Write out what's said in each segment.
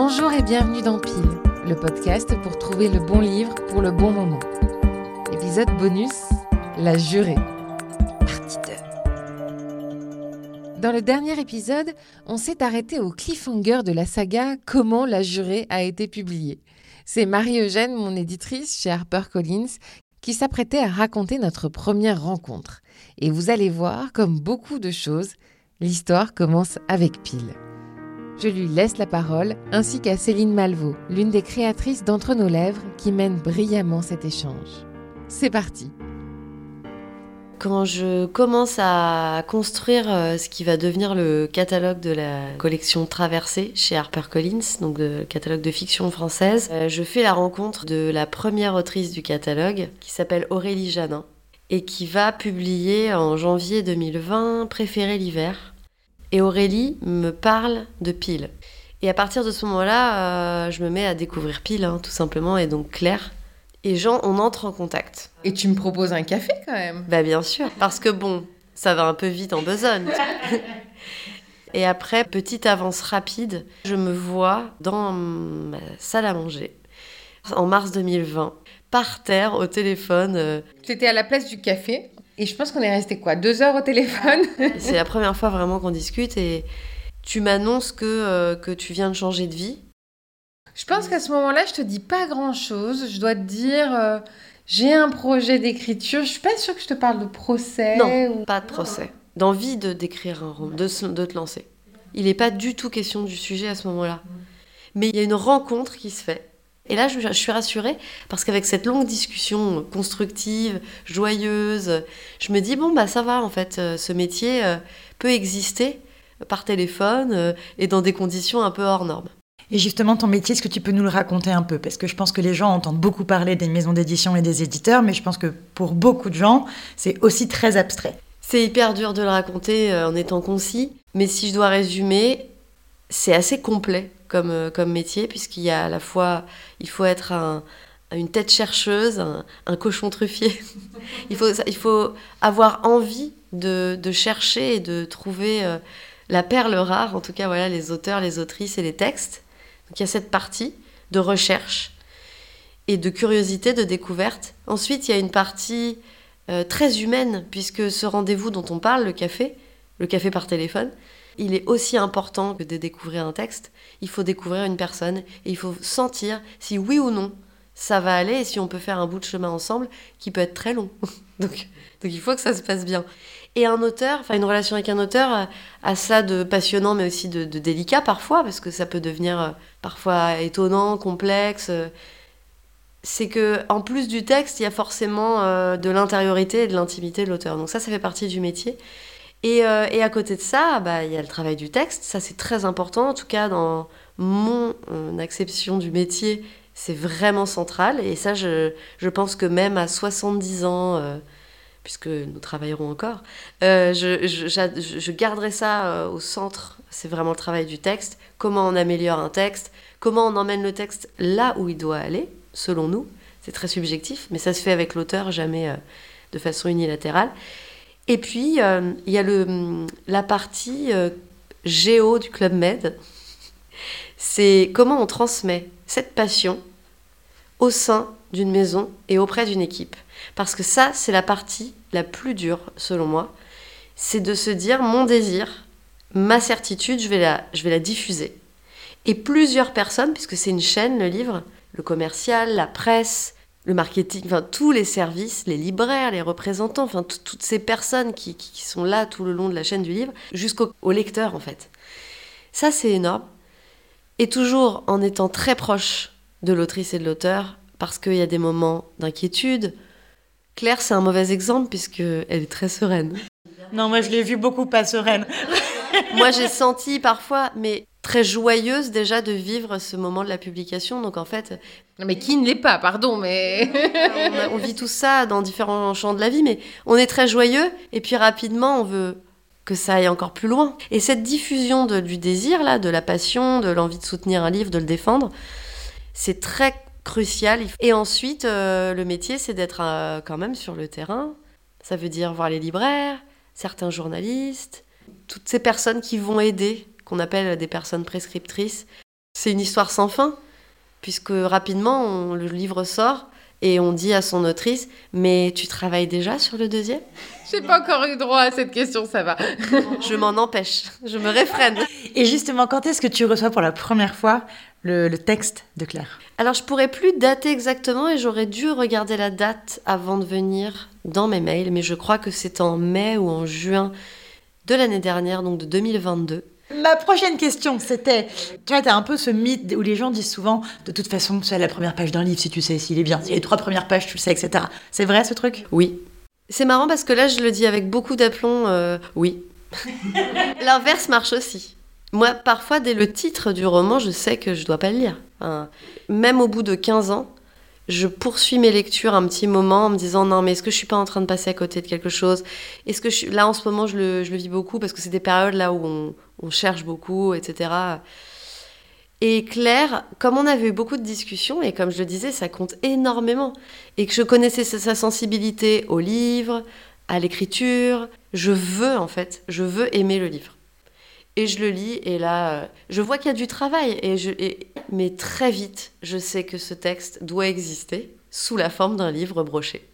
Bonjour et bienvenue dans Pile, le podcast pour trouver le bon livre pour le bon moment. Épisode bonus, La jurée. Partie 2. Dans le dernier épisode, on s'est arrêté au cliffhanger de la saga Comment la jurée a été publiée. C'est Marie-Eugène, mon éditrice chez HarperCollins, qui s'apprêtait à raconter notre première rencontre. Et vous allez voir, comme beaucoup de choses, l'histoire commence avec Pile. Je lui laisse la parole, ainsi qu'à Céline Malvaux, l'une des créatrices d'Entre nos lèvres, qui mène brillamment cet échange. C'est parti quand je commence à construire euh, ce qui va devenir le catalogue de la collection Traversée chez HarperCollins, donc le catalogue de fiction française, euh, je fais la rencontre de la première autrice du catalogue qui s'appelle Aurélie Janin et qui va publier en janvier 2020 Préférer l'hiver. Et Aurélie me parle de Pile. Et à partir de ce moment-là, euh, je me mets à découvrir Pile, hein, tout simplement, et donc Claire. Et Jean, on entre en contact. Et tu me proposes un café quand même Bah bien sûr, parce que bon, ça va un peu vite en besogne. et après, petite avance rapide, je me vois dans ma salle à manger en mars 2020, par terre au téléphone. Euh. Tu étais à la place du café et je pense qu'on est resté quoi Deux heures au téléphone C'est la première fois vraiment qu'on discute et tu m'annonces que, euh, que tu viens de changer de vie. Je pense qu'à ce moment-là, je te dis pas grand-chose. Je dois te dire, euh, j'ai un projet d'écriture. Je suis pas sûre que je te parle de procès. Non, pas de procès. D'envie de d'écrire un roman, de, de te lancer. Il n'est pas du tout question du sujet à ce moment-là. Mais il y a une rencontre qui se fait. Et là, je, suis rassurée parce qu'avec cette longue discussion constructive, joyeuse, je me dis bon bah ça va en fait, euh, ce métier euh, peut exister par téléphone et dans des conditions un peu hors normes. Et justement, ton métier, est-ce que tu peux nous le raconter un peu? Parce que je pense que les gens entendent beaucoup parler des maisons d'édition et des éditeurs, mais je pense que pour beaucoup de gens, c'est aussi très abstrait. C'est hyper dur de le raconter euh, en étant concis, mais si je dois résumer, c'est assez complet comme, euh, comme métier, puisqu'il y a à la fois, il faut être une tête chercheuse, un, cochon truffier. il, faut, il faut avoir envie de, de chercher et de trouver euh, la perle rare, en tout cas voilà, les auteurs, les autrices et les textes. Donc il y a cette partie de recherche et de curiosité, de découverte. Ensuite, il y a une partie euh, très humaine, puisque ce rendez-vous dont on parle, le café, le café par téléphone, il est aussi important que de découvrir un texte. Il faut découvrir une personne et il faut sentir si oui ou non ça va aller et si on peut faire un bout de chemin ensemble qui peut être très long. donc, il faut que ça se passe bien. Et un auteur, enfin une relation avec un auteur, a ça de passionnant mais aussi de, délicat parfois, parce que ça peut devenir euh, parfois étonnant, complexe. C'est que en plus du texte, il y a forcément euh, de l'intériorité et de l'intimité de l'auteur. Donc ça, ça fait partie du métier. Et, euh, et à côté de ça, bah, il y a le travail du texte. Ça, c'est très important. En tout cas, dans mon acception du métier, c'est vraiment central. Et ça, je, je, pense que même à 70 ans puisque nous travaillerons encore, euh, je, garderai ça euh, au centre. C'est vraiment le travail du texte. Comment on améliore un texte Comment on emmène le texte là où il doit aller, selon nous C'est très subjectif, mais ça se fait avec l'auteur, jamais euh, de façon unilatérale. Et puis, il y a la partie géo du Club Med. C'est comment on transmet cette passion au sein d'une maison et auprès d'une équipe. Parce que ça, c'est la partie la plus dure, selon moi. C'est de se dire, mon désir, ma certitude, je vais la, je vais la diffuser. Et plusieurs personnes, puisque c'est une chaîne, le livre, le commercial, la presse, le marketing, enfin tous les services, les libraires, les représentants, enfin toutes ces personnes qui, qui, sont là tout le long de la chaîne du livre, jusqu'au lecteur en fait. Ça c'est énorme. Et toujours en étant très proche de l'autrice et de l'auteur, parce qu'il y a des moments d'inquiétude, Claire, c'est un mauvais exemple puisqu'elle est très sereine. Non, moi je l'ai vue beaucoup pas sereine. moi j'ai senti parfois, mais très joyeuse déjà de vivre ce moment de la publication. Donc en fait. Mais qui ne l'est pas, pardon, mais. on, vit tout ça dans différents champs de la vie, mais on est très joyeux et puis rapidement on veut que ça aille encore plus loin. Et cette diffusion du désir, là, de la passion, de l'envie de soutenir un livre, de le défendre, c'est très crucial. Et ensuite, euh, le métier, c'est d'être euh, quand même sur le terrain. Ça veut dire voir les libraires, certains journalistes, toutes ces personnes qui vont aider, qu'on appelle des personnes prescriptrices. C'est une histoire sans fin, puisque rapidement, le livre sort et on dit à son autrice Mais tu travailles déjà sur le deuxième? J'ai pas encore eu droit à cette question, ça va. je m'en empêche, je me réfrène. Et justement, quand est-ce que tu reçois pour la première fois le, texte de Claire? Alors, je pourrais plus dater exactement et j'aurais dû regarder la date avant de venir dans mes mails, mais je crois que c'est en mai ou en juin de l'année dernière, donc de 2022. Ma prochaine question, c'était, tu vois, as un peu ce mythe où les gens disent souvent, de toute façon, c'est la première page d'un livre, si tu sais s'il est bien, si les trois premières pages, tu le sais, etc. C'est vrai ce truc? Oui. C'est marrant parce que là, je le dis avec beaucoup d'aplomb, euh, oui. L'inverse marche aussi. Moi, parfois, dès le titre du roman, je sais que je dois pas le lire. même au bout de 15 ans, je poursuis mes lectures un petit moment en me disant non mais est-ce que je suis pas en train de passer à côté de quelque chose? Est-ce que je là en ce moment je le, je le vis beaucoup parce que c'est des périodes là où on, on, cherche beaucoup etc. Et Claire, comme on avait eu beaucoup de discussions et comme je le disais ça compte énormément et que je connaissais sa sensibilité au livre, à l'écriture, je veux en fait, je veux aimer le livre. Et je le lis, et là, euh, je vois qu'il y a du travail. Et je, mais très vite, je sais que ce texte doit exister sous la forme d'un livre broché.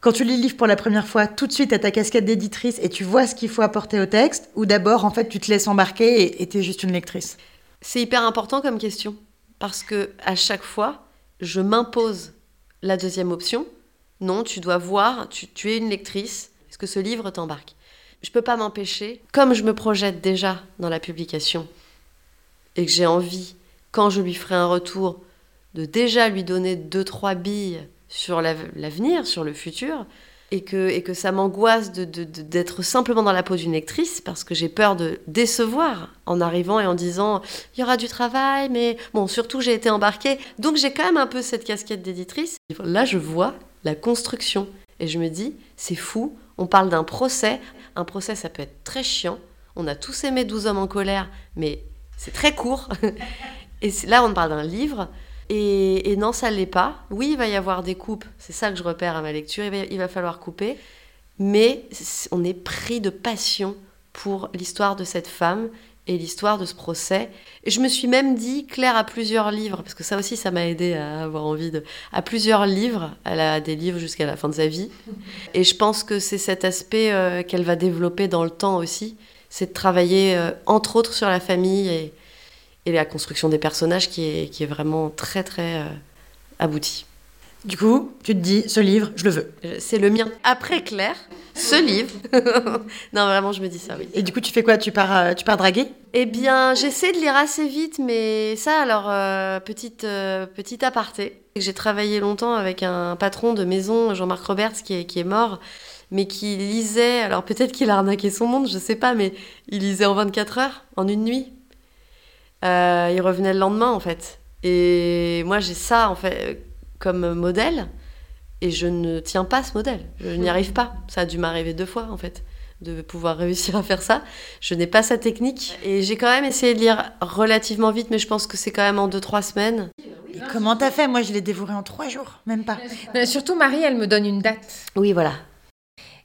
Quand tu lis le livre pour la première fois, tout de suite, à ta casquette d'éditrice et tu vois ce qu'il faut apporter au texte Ou d'abord, en fait, tu te laisses embarquer et tu es juste une lectrice? C'est hyper important comme question. Parce que à chaque fois, je m'impose la deuxième option. Non, tu dois voir, tu, tu es une lectrice. Est-ce que ce livre t'embarque je peux pas m'empêcher, comme je me projette déjà dans la publication, et que j'ai envie, quand je lui ferai un retour, de déjà lui donner deux, trois billes sur l'avenir, sur le futur, et que, et que ça m'angoisse d'être simplement dans la peau d'une lectrice, parce que j'ai peur de décevoir en arrivant et en disant il y aura du travail, mais bon, surtout j'ai été embarquée. Donc j'ai quand même un peu cette casquette d'éditrice. Là, je vois la construction, et je me dis c'est fou, on parle d'un procès, un procès, ça peut être très chiant. On a tous aimé 12 hommes en colère, mais c'est très court. et là, on parle d'un livre. Et, non, ça ne l'est pas. Oui, il va y avoir des coupes. C'est ça que je repère à ma lecture. Il va, falloir couper. Mais on est pris de passion pour l'histoire de cette femme et l'histoire de ce procès. Et je me suis même dit, Claire a plusieurs livres, parce que ça aussi, ça m'a aidé à avoir envie de... à plusieurs livres, elle a des livres jusqu'à la fin de sa vie. Et je pense que c'est cet aspect euh, qu'elle va développer dans le temps aussi, c'est de travailler, euh, entre autres, sur la famille et, la construction des personnages qui est, qui est vraiment très, très euh, aboutie. Du coup, tu te dis, ce livre, je le veux. C'est le mien. Après Claire, ce livre. non, vraiment, je me dis ça, oui. Et du coup, tu fais quoi? Tu pars, euh, tu pars draguer? Eh bien, j'essaie de lire assez vite, mais ça, alors, euh, petite, euh, petite aparté. J'ai travaillé longtemps avec un patron de maison, Jean-Marc Roberts, qui est, qui est mort, mais qui lisait, alors peut-être qu'il a arnaqué son monde, je sais pas, mais il lisait en 24 heures, en une nuit. il revenait le lendemain, en fait. Et moi, j'ai ça, en fait comme modèle et je ne tiens pas ce modèle. Je n'y arrive pas. Ça a dû m'arriver deux fois en fait de pouvoir réussir à faire ça. Je n'ai pas sa technique et j'ai quand même essayé de lire relativement vite, mais je pense que c'est quand même en deux trois semaines. Et comment t'as fait? Moi, je l'ai dévoré en trois jours, même pas. surtout Marie, elle me donne une date. Oui, voilà.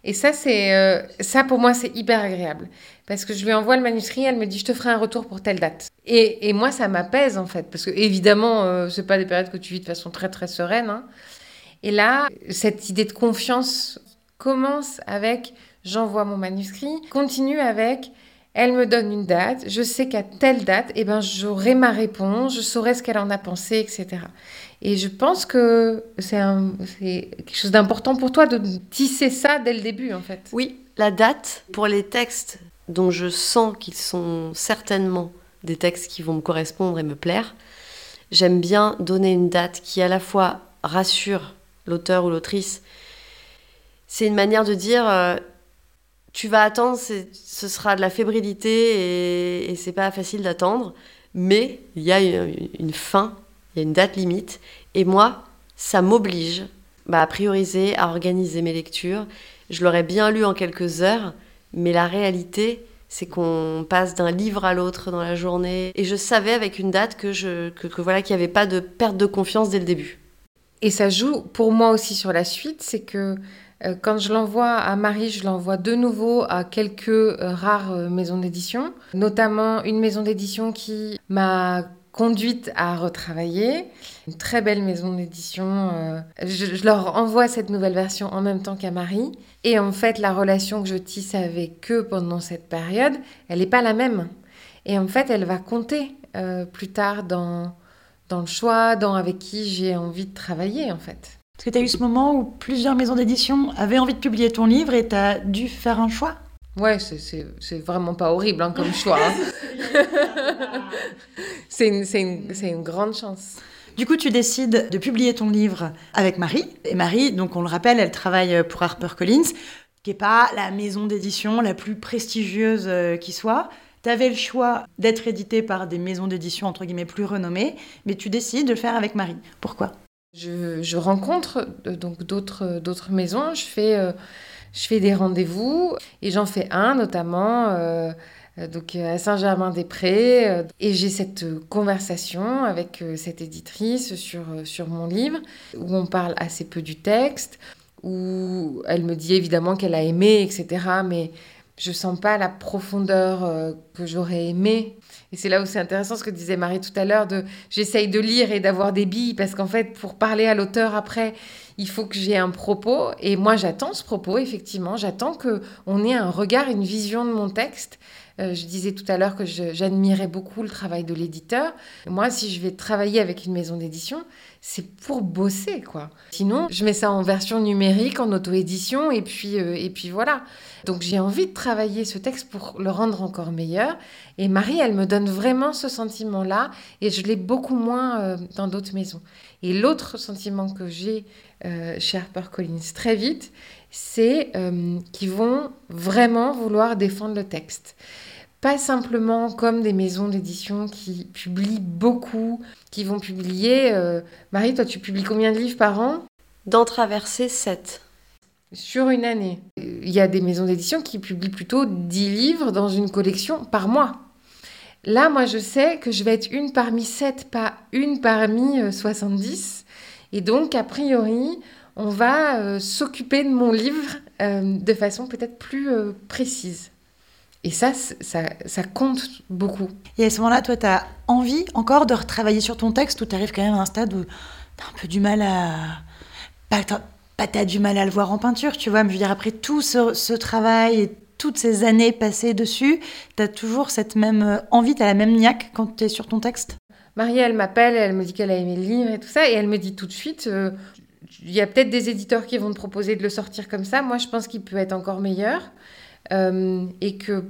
Et ça, c'est euh, ça pour moi, c'est hyper agréable. Parce que je lui envoie le manuscrit, elle me dit, je te ferai un retour pour telle date. Et, et moi, ça m'apaise, en fait. Parce que, évidemment, euh, c'est pas des périodes que tu vis de façon très, très sereine. Hein. Et là, cette idée de confiance commence avec, j'envoie mon manuscrit, continue avec, elle me donne une date, je sais qu'à telle date, eh ben, j'aurai ma réponse, je saurai ce qu'elle en a pensé, etc. Et je pense que c'est quelque chose d'important pour toi de tisser ça dès le début, en fait. Oui, la date, pour les textes dont je sens qu'ils sont certainement des textes qui vont me correspondre et me plaire, j'aime bien donner une date qui à la fois rassure l'auteur ou l'autrice. C'est une manière de dire euh, tu vas attendre, ce sera de la fébrilité et, et c'est pas facile d'attendre, mais il y a une, fin, il y a une date limite, et moi, ça m'oblige bah, à prioriser, à organiser mes lectures. Je l'aurais bien lu en quelques heures, mais la réalité, c'est qu'on passe d'un livre à l'autre dans la journée. Et je savais avec une date que je, que, voilà, qu'il n'y avait pas de perte de confiance dès le début. Et ça joue pour moi aussi sur la suite, c'est que euh, quand je l'envoie à Marie, je l'envoie de nouveau à quelques euh, rares euh, maisons d'édition, notamment une maison d'édition qui m'a conduite à retravailler. Une très belle maison d'édition. euh, je, leur envoie cette nouvelle version en même temps qu'à Marie. Et en fait, la relation que je tisse avec eux pendant cette période, elle n'est pas la même. Et en fait, elle va compter euh, plus tard dans, dans le choix, dans avec qui j'ai envie de travailler, en fait. Que tu as eu ce moment où plusieurs maisons d'édition avaient envie de publier ton livre et tu as dû faire un choix Ouais, c'est- c'est c'est vraiment pas horrible hein, comme choix. hein. c'est une, c'est une- c'est une grande chance. Du coup, tu décides de publier ton livre avec Marie. Et Marie, donc on le rappelle, elle travaille pour HarperCollins, qui n'est pas la maison d'édition la plus prestigieuse euh, qui soit. Tu avais le choix d'être édité par des maisons d'édition entre guillemets plus renommées, mais tu décides de le faire avec Marie. Pourquoi? Je, je rencontre euh, donc d'autres d'autres maisons, je fais, euh, je fais des rendez-vous et j'en fais un notamment euh, euh, donc euh, à Saint-Germain-des-Prés et j'ai cette conversation avec cette éditrice sur, sur mon livre où on parle assez peu du texte, où elle me dit évidemment qu'elle a aimé, etc. Mais je sens pas la profondeur que j'aurais aimé. Et c'est là où c'est intéressant ce que disait Marie tout à l'heure de j'essaye de lire et d'avoir des billes parce qu'en fait pour parler à l'auteur après il faut que j'ai un propos. Et moi j'attends ce propos effectivement. J'attends que on ait un regard une vision de mon texte. Euh, je disais tout à l'heure que j'admirais beaucoup le travail de l'éditeur. Moi si je vais travailler avec une maison d'édition c'est pour bosser quoi. Sinon je mets ça en version numérique en auto-édition et puis euh, et puis voilà. Donc j'ai envie de travailler ce texte pour le rendre encore meilleur. Et Marie elle me donne vraiment ce sentiment là et je l'ai beaucoup moins euh, dans d'autres maisons. Et l'autre sentiment que j'ai chez HarperCollins très vite, c'est euh, qu'ils vont vraiment vouloir défendre le texte. Pas simplement comme des maisons d'édition qui publient beaucoup, qui vont publier... euh, Marie, toi, tu publies combien de livres par an? D'en traverser 7. Sur une année. Il y a des maisons d'édition qui publient plutôt 10 livres dans une collection par mois. Là, moi, je sais que je vais être une parmi 7, pas une parmi euh, 70. Et donc, a priori, on va euh, s'occuper de mon livre euh, de façon peut-être plus euh, précise. Et ça, ça, ça compte beaucoup. Et à ce moment-là, toi, tu as envie encore de retravailler sur ton texte ou tu arrives quand même à un stade où tu as un peu du mal à. Pas, t'as- pas tu as du mal à le voir en peinture, tu vois, mais je veux dire, après tout ce, ce travail et toutes ces années passées dessus, tu as toujours cette même envie, tu as la même niaque quand tu es sur ton texte? Marie, elle m'appelle, elle me dit qu'elle a aimé le livre et tout ça, et elle me dit tout de suite, euh, il y a peut-être des éditeurs qui vont te proposer de le sortir comme ça. Moi, je pense qu'il peut être encore meilleur, Euh, et que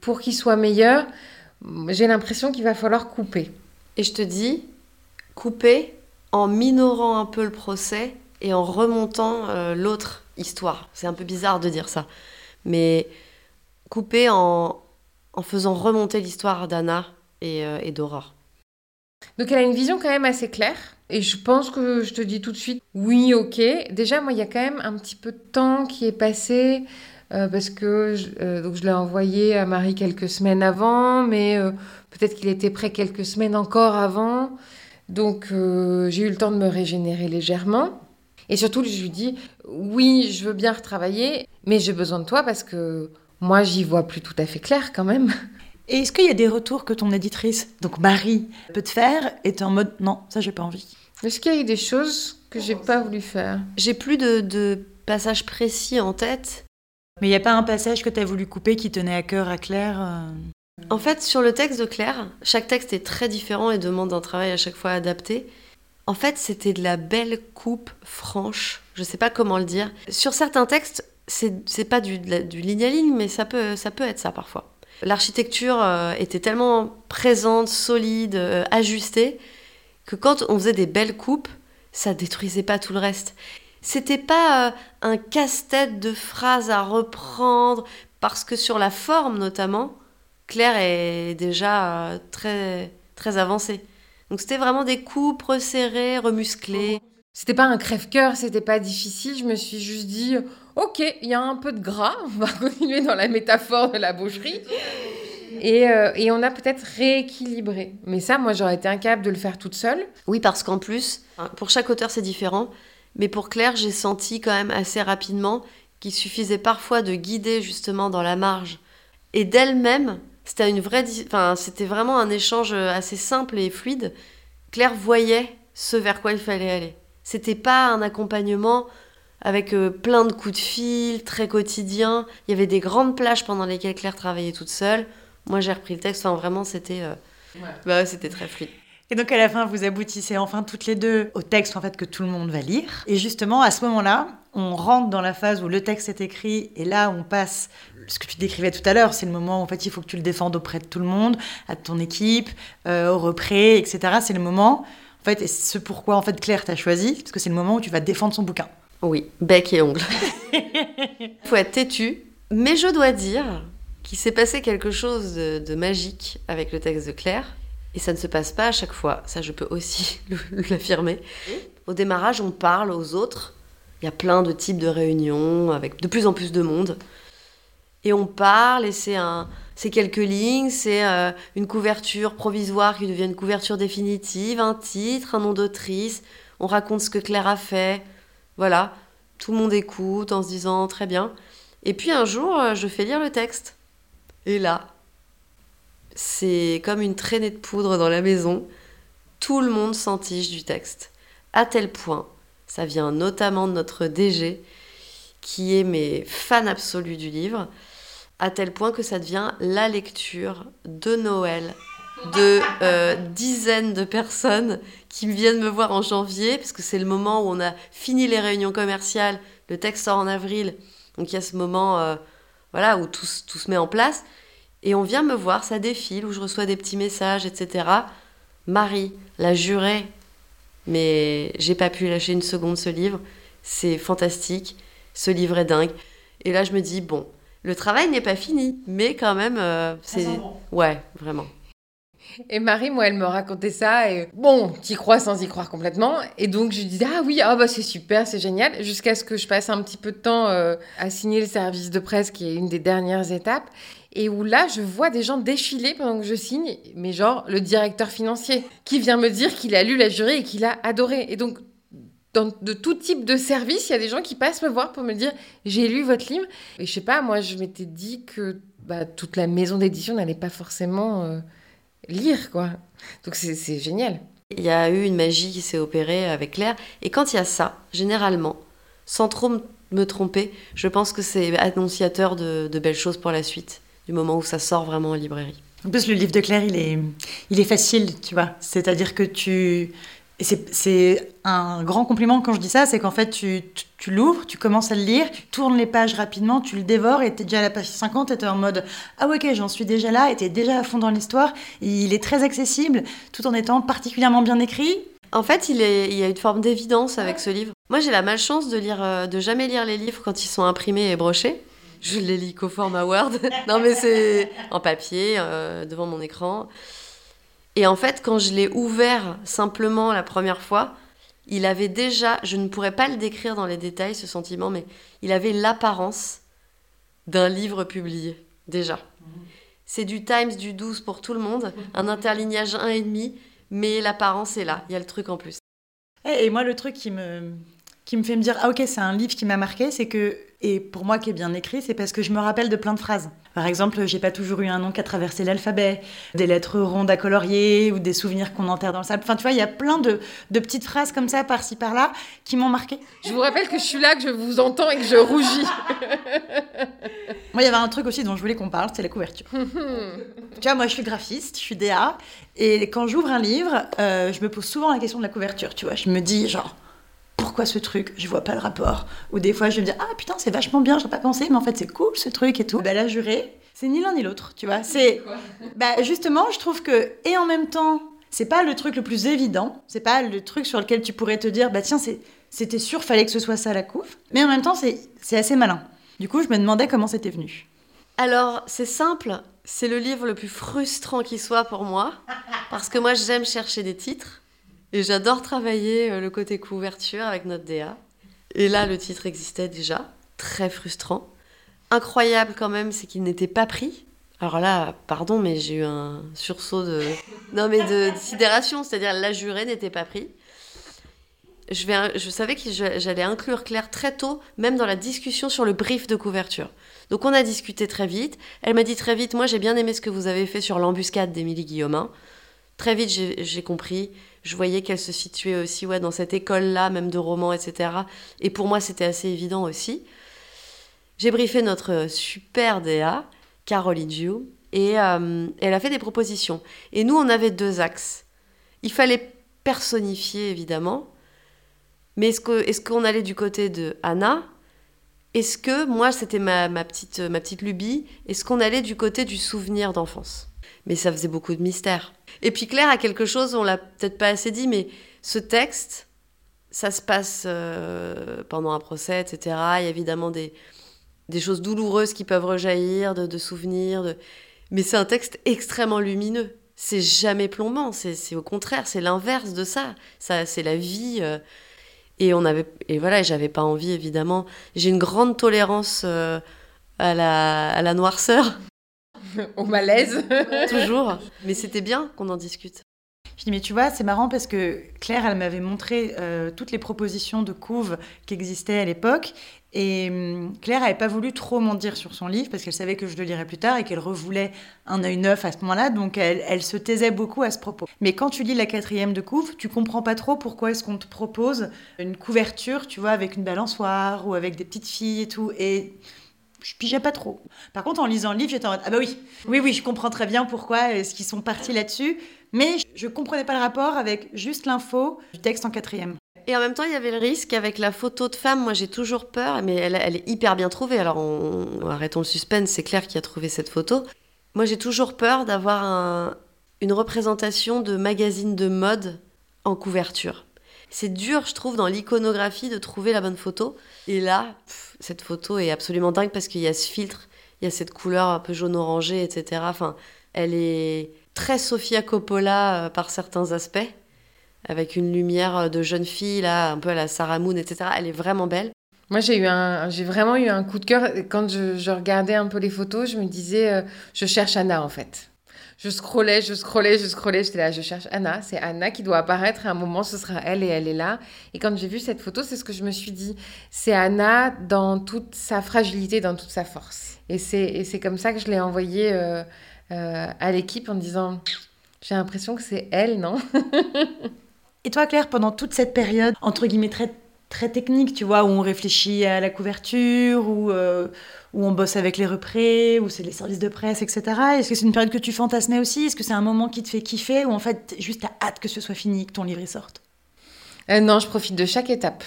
pour qu'il soit meilleur, j'ai l'impression qu'il va falloir couper. Et je te dis, couper en minorant un peu le procès et en remontant euh, l'autre histoire. C'est un peu bizarre de dire ça. Mais couper en, en faisant remonter l'histoire d'Anna et, euh, et d'Aurore. Donc, elle a une vision quand même assez claire. Et je pense que je te dis tout de suite, oui, ok. Déjà, moi, il y a quand même un petit peu de temps qui est passé. euh, parce que je, euh, donc je l'ai envoyé à Marie quelques semaines avant, mais euh, peut-être qu'il était prêt quelques semaines encore avant. Donc j'ai eu le temps de me régénérer légèrement. Et surtout, je lui dis, oui, je veux bien retravailler, mais j'ai besoin de toi parce que moi, j'y vois plus tout à fait clair quand même. Et est-ce qu'il y a des retours que ton éditrice, donc Marie, peut te faire et t'es en mode non, ça j'ai pas envie Est-ce qu'il y a eu des choses que j'ai pas voulu faire? J'ai plus de, de passages précis en tête. Mais il n'y a pas un passage que tu as voulu couper qui tenait à cœur à Claire euh? En fait, sur le texte de Claire, chaque texte est très différent et demande un travail à chaque fois adapté. En fait, c'était de la belle coupe franche. Je sais pas comment le dire. Sur certains textes, c'est pas du, du ligne à ligne, mais ça peut, ça peut être ça parfois. L'architecture euh, était tellement présente, solide, euh, ajustée, que quand on faisait des belles coupes, ça détruisait pas tout le reste. C'était pas euh, un casse-tête de phrases à reprendre, parce que sur la forme notamment, Claire est déjà très, très avancée. Donc c'était vraiment des coupes resserrées, remusclées. C'était pas un crève-cœur, c'était pas difficile. Je me suis juste dit, ok, il y a un peu de gras, on va continuer dans la métaphore de la boucherie. Et, euh, et on a peut-être rééquilibré. Mais ça, moi, j'aurais été incapable de le faire toute seule. Oui, parce qu'en plus, hein, pour chaque auteur c'est différent, mais pour Claire, j'ai senti quand même assez rapidement qu'il suffisait parfois de guider justement dans la marge et d'elle-même C'était une vraie, enfin, c'était vraiment un échange assez simple et fluide. Claire voyait ce vers quoi il fallait aller. C'était pas un accompagnement avec euh, plein de coups de fil, très quotidien. Il y avait des grandes plages pendant lesquelles Claire travaillait toute seule. Moi, j'ai repris le texte. Enfin, vraiment, c'était euh, bah, c'était très fluide. Et donc à la fin, vous aboutissez enfin toutes les deux au texte en fait que tout le monde va lire. Et justement, à ce moment-là, on rentre dans la phase où le texte est écrit et là, on passe ce que tu décrivais tout à l'heure, c'est le moment où en fait il faut que tu le défendes auprès de tout le monde, à ton équipe, euh, au repré, etc. C'est le moment, en fait, et c'est ce pourquoi en fait Claire t'a choisi, parce que c'est le moment où tu vas défendre son bouquin. Oui, bec et ongles. faut être têtu, mais je dois dire qu'il s'est passé quelque chose de, magique avec le texte de Claire. Et ça ne se passe pas à chaque fois, ça je peux aussi l'affirmer. Au démarrage, on parle aux autres. Il y a plein de types de réunions avec de plus en plus de monde. Et on parle et c'est un, c'est quelques lignes, c'est euh, une couverture provisoire qui devient une couverture définitive, un titre, un nom d'autrice. On raconte ce que Claire a fait, voilà, tout le monde écoute en se disant très bien. Et puis un jour, euh, je fais lire le texte. Et là, c'est comme une traînée de poudre dans la maison. Tout le monde s'entiche du texte. À tel point, ça vient notamment de notre DG, qui est mes fans absolus du livre, à tel point que ça devient la lecture de Noël de euh, dizaines de personnes qui viennent me voir en janvier, parce que c'est le moment où on a fini les réunions commerciales, le texte sort en avril, donc il y a ce moment euh, voilà, où tout, tout, se met en place, et on vient me voir, ça défile, où je reçois des petits messages, etc. Marie, la jurée, mais j'ai pas pu lâcher une seconde ce livre, c'est fantastique, ce livre est dingue. Et là je me dis, bon, le travail n'est pas fini, mais quand même, euh, c'est... Ouais, vraiment. Et Marie, moi, elle me racontait ça, et bon, t'y crois sans y croire complètement. Et donc, je disais, ah oui, ah bah c'est super, c'est génial, jusqu'à ce que je passe un petit peu de temps euh, à signer le service de presse, qui est une des dernières étapes, et où là, je vois des gens défiler pendant que je signe, mais genre le directeur financier, qui vient me dire qu'il a lu la jury et qu'il a adoré. Et donc, dans de tout type de service, il y a des gens qui passent me voir pour me dire, j'ai lu votre livre. Et je sais pas, moi, je m'étais dit que bah, toute la maison d'édition n'allait pas forcément... Euh, lire, quoi. Donc c'est génial. Il y a eu une magie qui s'est opérée avec Claire. Et quand il y a ça, généralement, sans trop me tromper, je pense que c'est annonciateur de, belles choses pour la suite, du moment où ça sort vraiment en librairie. En plus, le livre de Claire, il est, il est facile, tu vois. C'est-à-dire que tu, et c'est un grand compliment quand je dis ça, c'est qu'en fait, tu, tu, l'ouvres, tu commences à le lire, tu tournes les pages rapidement, tu le dévores et tu es déjà à la page 50 et tu es en mode Ah, ok, j'en suis déjà là et tu es déjà à fond dans l'histoire. Il est très accessible tout en étant particulièrement bien écrit. En fait, il y a une forme d'évidence avec ce livre. Moi, j'ai la malchance de, lire, euh, de jamais lire les livres quand ils sont imprimés et brochés. Je les lis qu'au format Word. non, mais c'est en papier, euh, devant mon écran. Et en fait, quand je l'ai ouvert simplement la première fois, il avait déjà, je ne pourrais pas le décrire dans les détails, ce sentiment, mais il avait l'apparence d'un livre publié, déjà. C'est du Times du 12 pour tout le monde, un interlignage 1,5, mais l'apparence est là, il y a le truc en plus. Et moi, le truc qui me, qui me fait me dire, ah ok, c'est un livre qui m'a marqué, c'est que et pour moi qui est bien écrit, c'est parce que je me rappelle de plein de phrases. Par exemple, j'ai pas toujours eu un nom qu'à traverser l'alphabet, des lettres rondes à colorier ou des souvenirs qu'on enterre dans le sable. Enfin, tu vois, il y a plein de, de, petites phrases comme ça, par-ci, par-là, qui m'ont marqué. Je vous rappelle que je suis là, que je vous entends et que je rougis. moi, il y avait un truc aussi dont je voulais qu'on parle, c'est la couverture. tu vois, moi, je suis graphiste, je suis DA, et quand j'ouvre un livre, euh, je me pose souvent la question de la couverture, tu vois. Je me dis, genre, pourquoi ce truc? Je vois pas le rapport. Ou des fois, je me dis, ah putain, c'est vachement bien, j'ai pas pensé, mais en fait, c'est cool ce truc et tout. Bah là, juré, c'est ni l'un ni l'autre, tu vois. C'est. Bah justement, je trouve que, et en même temps, c'est pas le truc le plus évident, c'est pas le truc sur lequel tu pourrais te dire, bah tiens, c'était sûr, fallait que ce soit ça la couve. Mais en même temps, c'est assez malin. Du coup, je me demandais comment c'était venu. Alors, c'est simple, c'est le livre le plus frustrant qui soit pour moi, parce que moi, j'aime chercher des titres. Et j'adore travailler euh, le côté couverture avec notre DA. Et là, le titre existait déjà, très frustrant. Incroyable quand même, c'est qu'il n'était pas pris. Alors là, pardon, mais j'ai eu un sursaut de, non mais de, sidération, c'est-à-dire la jurée n'était pas pris. Je, vais, je savais que j'allais inclure Claire très tôt, même dans la discussion sur le brief de couverture. Donc on a discuté très vite. Elle m'a dit très vite, moi j'ai bien aimé ce que vous avez fait sur l'embuscade d'Émilie Guillaumin. Très vite j'ai compris. Je voyais qu'elle se situait aussi ouais, dans cette école-là, même de romans, etc. Et pour moi c'était assez évident aussi. J'ai briefé notre super DA, Caroline Giu, et euh, elle a fait des propositions. Et nous, on avait deux axes. Il fallait personnifier, évidemment, mais est-ce qu'on allait du côté de Anna? Est-ce que, moi, c'était ma, petite, ma petite lubie, est-ce qu'on allait du côté du souvenir d'enfance? Mais ça faisait beaucoup de mystère. Et puis Claire a quelque chose, on l'a peut-être pas assez dit, mais ce texte, ça se passe euh, pendant un procès, etc. Il y a évidemment des, des choses douloureuses qui peuvent rejaillir, de, souvenirs. De... Mais c'est un texte extrêmement lumineux. C'est jamais plombant, c'est au contraire, c'est l'inverse de ça. ça c'est la vie. Euh, et on avait et voilà, j'avais pas envie évidemment. J'ai une grande tolérance euh, à la à la noirceur, au malaise, toujours. Mais c'était bien qu'on en discute. Je dis, mais tu vois, c'est marrant parce que Claire, elle m'avait montré euh, toutes les propositions de couve qui existaient à l'époque. Et hum, Claire n'avait pas voulu trop m'en dire sur son livre parce qu'elle savait que je le lirais plus tard et qu'elle revoulait un œil neuf à ce moment-là. Donc elle, elle, se taisait beaucoup à ce propos. Mais quand tu lis la quatrième de couve, tu comprends pas trop pourquoi est-ce qu'on te propose une couverture, tu vois, avec une balançoire ou avec des petites filles et tout. Et je pigeais pas trop. Par contre, en lisant le livre, j'étais en mode Ah bah oui, oui, oui, je comprends très bien pourquoi est-ce qu'ils sont partis là-dessus. Mais je comprenais pas le rapport avec juste l'info du texte en quatrième. Et en même temps, il y avait le risque avec la photo de femme. Moi, j'ai toujours peur, mais elle, est hyper bien trouvée. Alors, on, arrêtons le suspense. C'est Claire qui a trouvé cette photo. Moi, j'ai toujours peur d'avoir une représentation de magazine de mode en couverture. C'est dur, je trouve, dans l'iconographie de trouver la bonne photo. Et là, cette photo est absolument dingue parce qu'il y a ce filtre, il y a cette couleur un peu jaune-orangé, etc. Enfin, elle est très Sofia Coppola euh, par certains aspects avec une lumière euh, de jeune fille, là, un peu à la Sarah Moon, etc. Elle est vraiment belle. Moi, j'ai eu un, j'ai vraiment eu un coup de cœur quand je, regardais un peu les photos. Je me disais, euh, je cherche Anna en fait. Je scrollais, je scrollais, je scrollais. J'étais là, je cherche Anna. C'est Anna qui doit apparaître. À un moment, ce sera elle et elle est là. Et quand j'ai vu cette photo, c'est ce que je me suis dit. C'est Anna dans toute sa fragilité, dans toute sa force. Et c'est, comme ça que je l'ai envoyée euh, à l'équipe en disant, j'ai l'impression que c'est elle, non? Et toi, Claire, pendant toute cette période, entre guillemets, très, très technique, tu vois, où on réfléchit à la couverture, où, euh, où on bosse avec les représ, où c'est les services de presse, etc. Est-ce que c'est une période que tu fantasmais aussi? Est-ce que c'est un moment qui te fait kiffer ou en fait, juste t'as hâte que ce soit fini, que ton livre sorte? Euh, Non, je profite de chaque étape.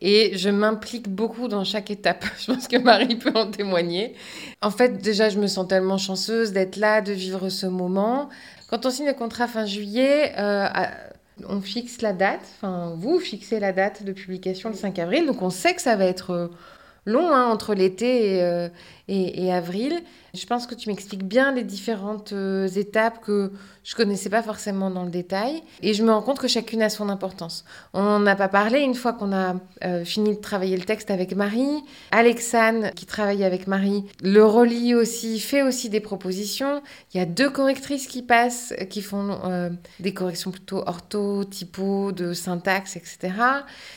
Et je m'implique beaucoup dans chaque étape. Je pense que Marie peut en témoigner. En fait, déjà, je me sens tellement chanceuse d'être là, de vivre ce moment. Quand on signe le contrat fin juillet, euh, on fixe la date, enfin vous fixez la date de publication le 5 avril, donc on sait que ça va être euh, long hein, entre l'été et, euh, et, avril. Je pense que tu m'expliques bien les différentes euh, étapes que je connaissais pas forcément dans le détail. Et je me rends compte que chacune a son importance. On n'en a pas parlé une fois qu'on a euh, fini de travailler le texte avec Marie. Alexane, qui travaille avec Marie, le relit aussi, fait aussi des propositions. Il y a deux correctrices qui passent, qui font euh, des corrections plutôt ortho, typo, de syntaxe, etc.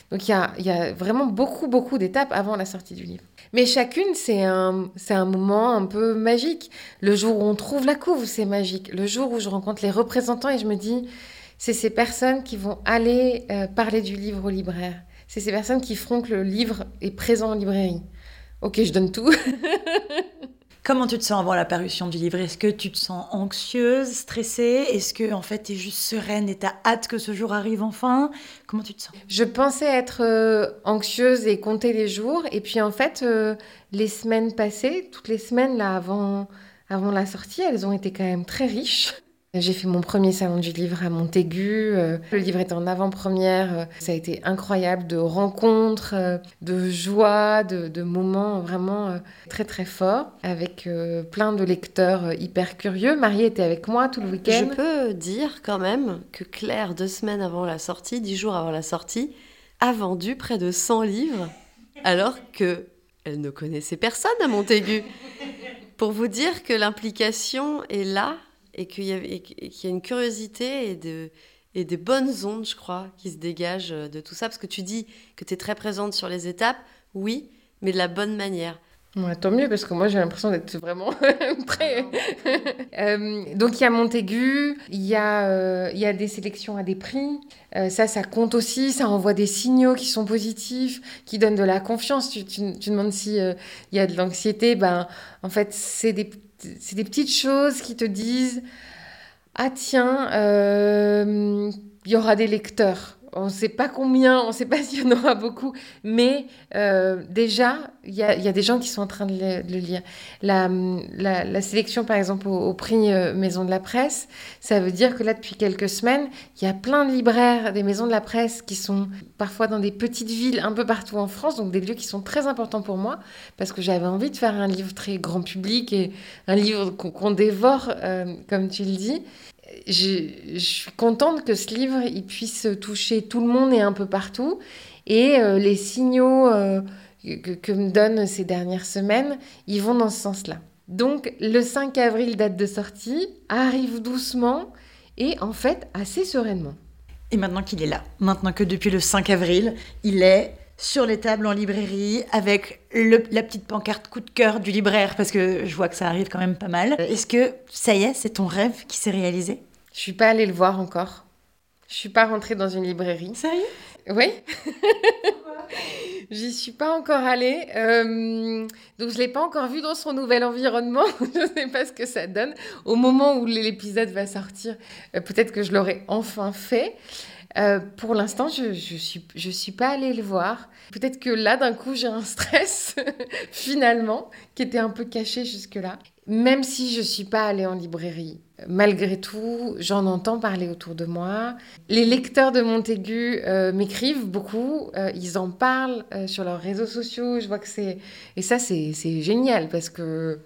Donc il y a vraiment beaucoup, beaucoup d'étapes avant la sortie du livre. Mais chacune, c'est un, c'est un moment un peu magique. Le jour où on trouve la couve, c'est magique. Le jour où je rencontre les représentants et je me dis, c'est ces personnes qui vont aller euh, parler du livre au libraire. C'est ces personnes qui feront que le livre est présent en librairie. Ok, je donne tout. Comment tu te sens avant la parution du livre? Est-ce que tu te sens anxieuse, stressée? Est-ce que en fait tu es juste sereine et tu as hâte que ce jour arrive enfin? Comment tu te sens? Je pensais être euh, anxieuse et compter les jours et puis en fait euh, les semaines passées, toutes les semaines là avant avant la sortie, elles ont été quand même très riches. J'ai fait mon premier salon du livre à Montaigu. Euh, le livre est en avant-première. Euh, ça a été incroyable de rencontres, euh, de joie, de, moments vraiment très très forts avec plein de lecteurs hyper curieux. Marie était avec moi tout le week-end. Je peux dire quand même que Claire, deux semaines avant la sortie, dix jours avant la sortie, a vendu près de 100 livres alors que elle ne connaissait personne à Montaigu. Pour vous dire que l'implication est là et qu'il y, a une curiosité et, de, et des bonnes ondes, je crois, qui se dégagent de tout ça. Parce que tu dis que tu es très présente sur les étapes, oui, mais de la bonne manière. tant mieux, parce que moi j'ai l'impression d'être vraiment très. Euh, donc il y a Montaigu, il y, a, euh, il y a des sélections à des prix. Euh, ça, ça compte aussi, ça envoie des signaux qui sont positifs, qui donnent de la confiance. Tu, tu, tu demandes s'il il y a de l'anxiété. Ben, en fait, c'est des, des, petites choses qui te disent Ah, tiens, il y aura des lecteurs. On ne sait pas combien, on ne sait pas s'il y en aura beaucoup, mais euh, déjà, il y, a, des gens qui sont en train de le, lire. La, sélection, par exemple, au, prix euh, Maison de la Presse, ça veut dire que là, depuis quelques semaines, il y a plein de libraires des maisons de la presse qui sont parfois dans des petites villes un peu partout en France, donc des lieux qui sont très importants pour moi, parce que j'avais envie de faire un livre très grand public et un livre qu'on dévore, euh, comme tu le dis je, suis contente que ce livre il puisse toucher tout le monde et un peu partout. Et euh, les signaux euh, que, me donnent ces dernières semaines, ils vont dans ce sens-là. Donc le 5 avril, date de sortie, arrive doucement et en fait assez sereinement. Et maintenant qu'il est là, maintenant que depuis le 5 avril, il est sur les tables en librairie avec la petite pancarte coup de cœur du libraire parce que je vois que ça arrive quand même pas mal. Est-ce que ça y est, c'est ton rêve qui s'est réalisé? Je suis pas allée le voir encore. Je suis pas rentrée dans une librairie. Sérieux? Oui. J'y suis pas encore allée, euh, donc je l'ai pas encore vu dans son nouvel environnement. je sais pas ce que ça donne. Au moment où l'épisode va sortir, euh, peut-être que je l'aurai enfin fait. Euh, pour l'instant, je ne je suis, je suis pas allée le voir. Peut-être que là, d'un coup, j'ai un stress, finalement, qui était un peu caché jusque-là. Même si je ne suis pas allée en librairie, malgré tout, j'en entends parler autour de moi. Les lecteurs de Montaigu euh, m'écrivent beaucoup, euh, ils en parlent sur leurs réseaux sociaux. Je vois que c'est... Et ça, c'est génial parce que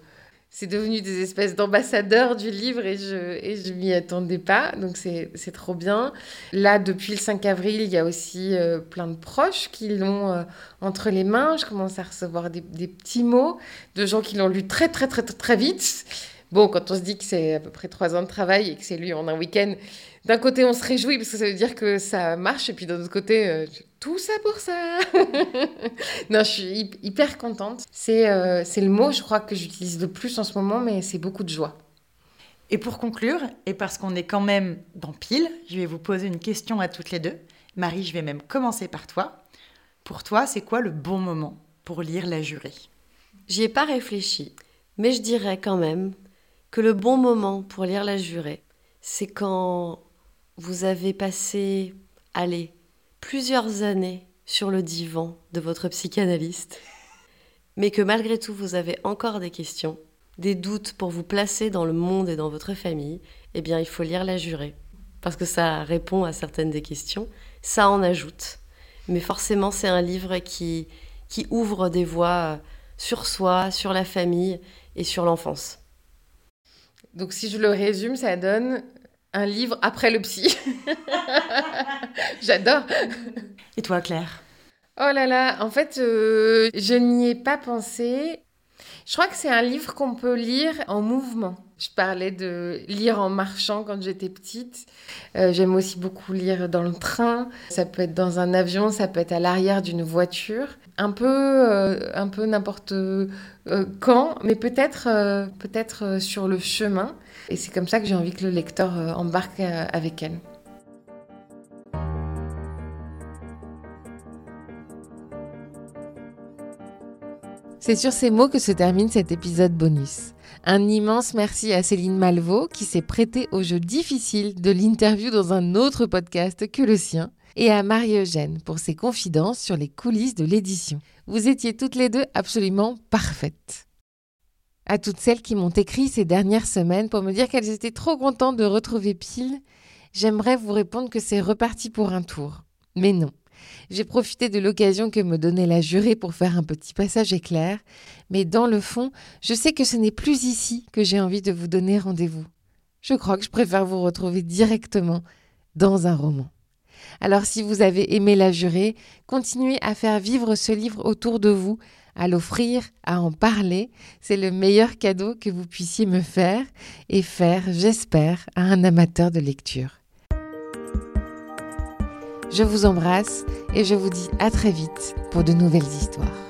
c'est devenu des espèces d'ambassadeurs du livre et je et je m'y attendais pas. Donc c'est trop bien. Là depuis le 5 avril il y a aussi euh, plein de proches qui l'ont euh, entre les mains. Je commence à recevoir des, des, petits mots de gens qui l'ont lu très très très très vite. Bon quand on se dit que c'est à peu près trois ans de travail et que c'est lu en un week-end d'un côté on se réjouit parce que ça veut dire que ça marche et puis d'un autre côté euh, tout ça pour ça. non, je suis hyper contente. Euh, c'est le mot, je crois, que j'utilise le plus en ce moment, mais c'est beaucoup de joie. Et pour conclure, et parce qu'on est quand même dans pile, je vais vous poser une question à toutes les deux. Marie, je vais même commencer par toi. Pour toi, c'est quoi le bon moment pour lire La Jurée J'y ai pas réfléchi, mais je dirais quand même que le bon moment pour lire La Jurée, c'est quand vous avez passé, allez, plusieurs années sur le divan de votre psychanalyste, mais que malgré tout vous avez encore des questions, des doutes pour vous placer dans le monde et dans votre famille, eh bien il faut lire La Jurée, parce que ça répond à certaines des questions, ça en ajoute. Mais forcément c'est un livre qui, qui ouvre des voies sur soi, sur la famille et sur l'enfance. Donc si je le résume, ça donne un livre après le psy. J'adore. Et toi, Claire? Oh là là, en fait, euh, je n'y ai pas pensé. Je crois que c'est un livre qu'on peut lire en mouvement. Je parlais de lire en marchant quand j'étais petite. Euh, j'aime aussi beaucoup lire dans le train. Ça peut être dans un avion, ça peut être à l'arrière d'une voiture. Un peu, euh, un peu n'importe quand, mais peut-être, peut-être sur le chemin. Et c'est comme ça que j'ai envie que le lecteur euh, embarque euh, avec elle. C'est sur ces mots que se termine cet épisode bonus. Un immense merci à Céline Malvaux qui s'est prêtée au jeu difficile de l'interview dans un autre podcast que le sien et à Marie-Eugène pour ses confidences sur les coulisses de l'édition. Vous étiez toutes les deux absolument parfaites à toutes celles qui m'ont écrit ces dernières semaines pour me dire qu'elles étaient trop contentes de retrouver Pile, j'aimerais vous répondre que c'est reparti pour un tour. Mais non. J'ai profité de l'occasion que me donnait la jurée pour faire un petit passage éclair, mais dans le fond, je sais que ce n'est plus ici que j'ai envie de vous donner rendez-vous. Je crois que je préfère vous retrouver directement dans un roman. Alors si vous avez aimé la jurée, continuez à faire vivre ce livre autour de vous à l'offrir, à en parler. C'est le meilleur cadeau que vous puissiez me faire et faire, j'espère, à un amateur de lecture. Je vous embrasse et je vous dis à très vite pour de nouvelles histoires.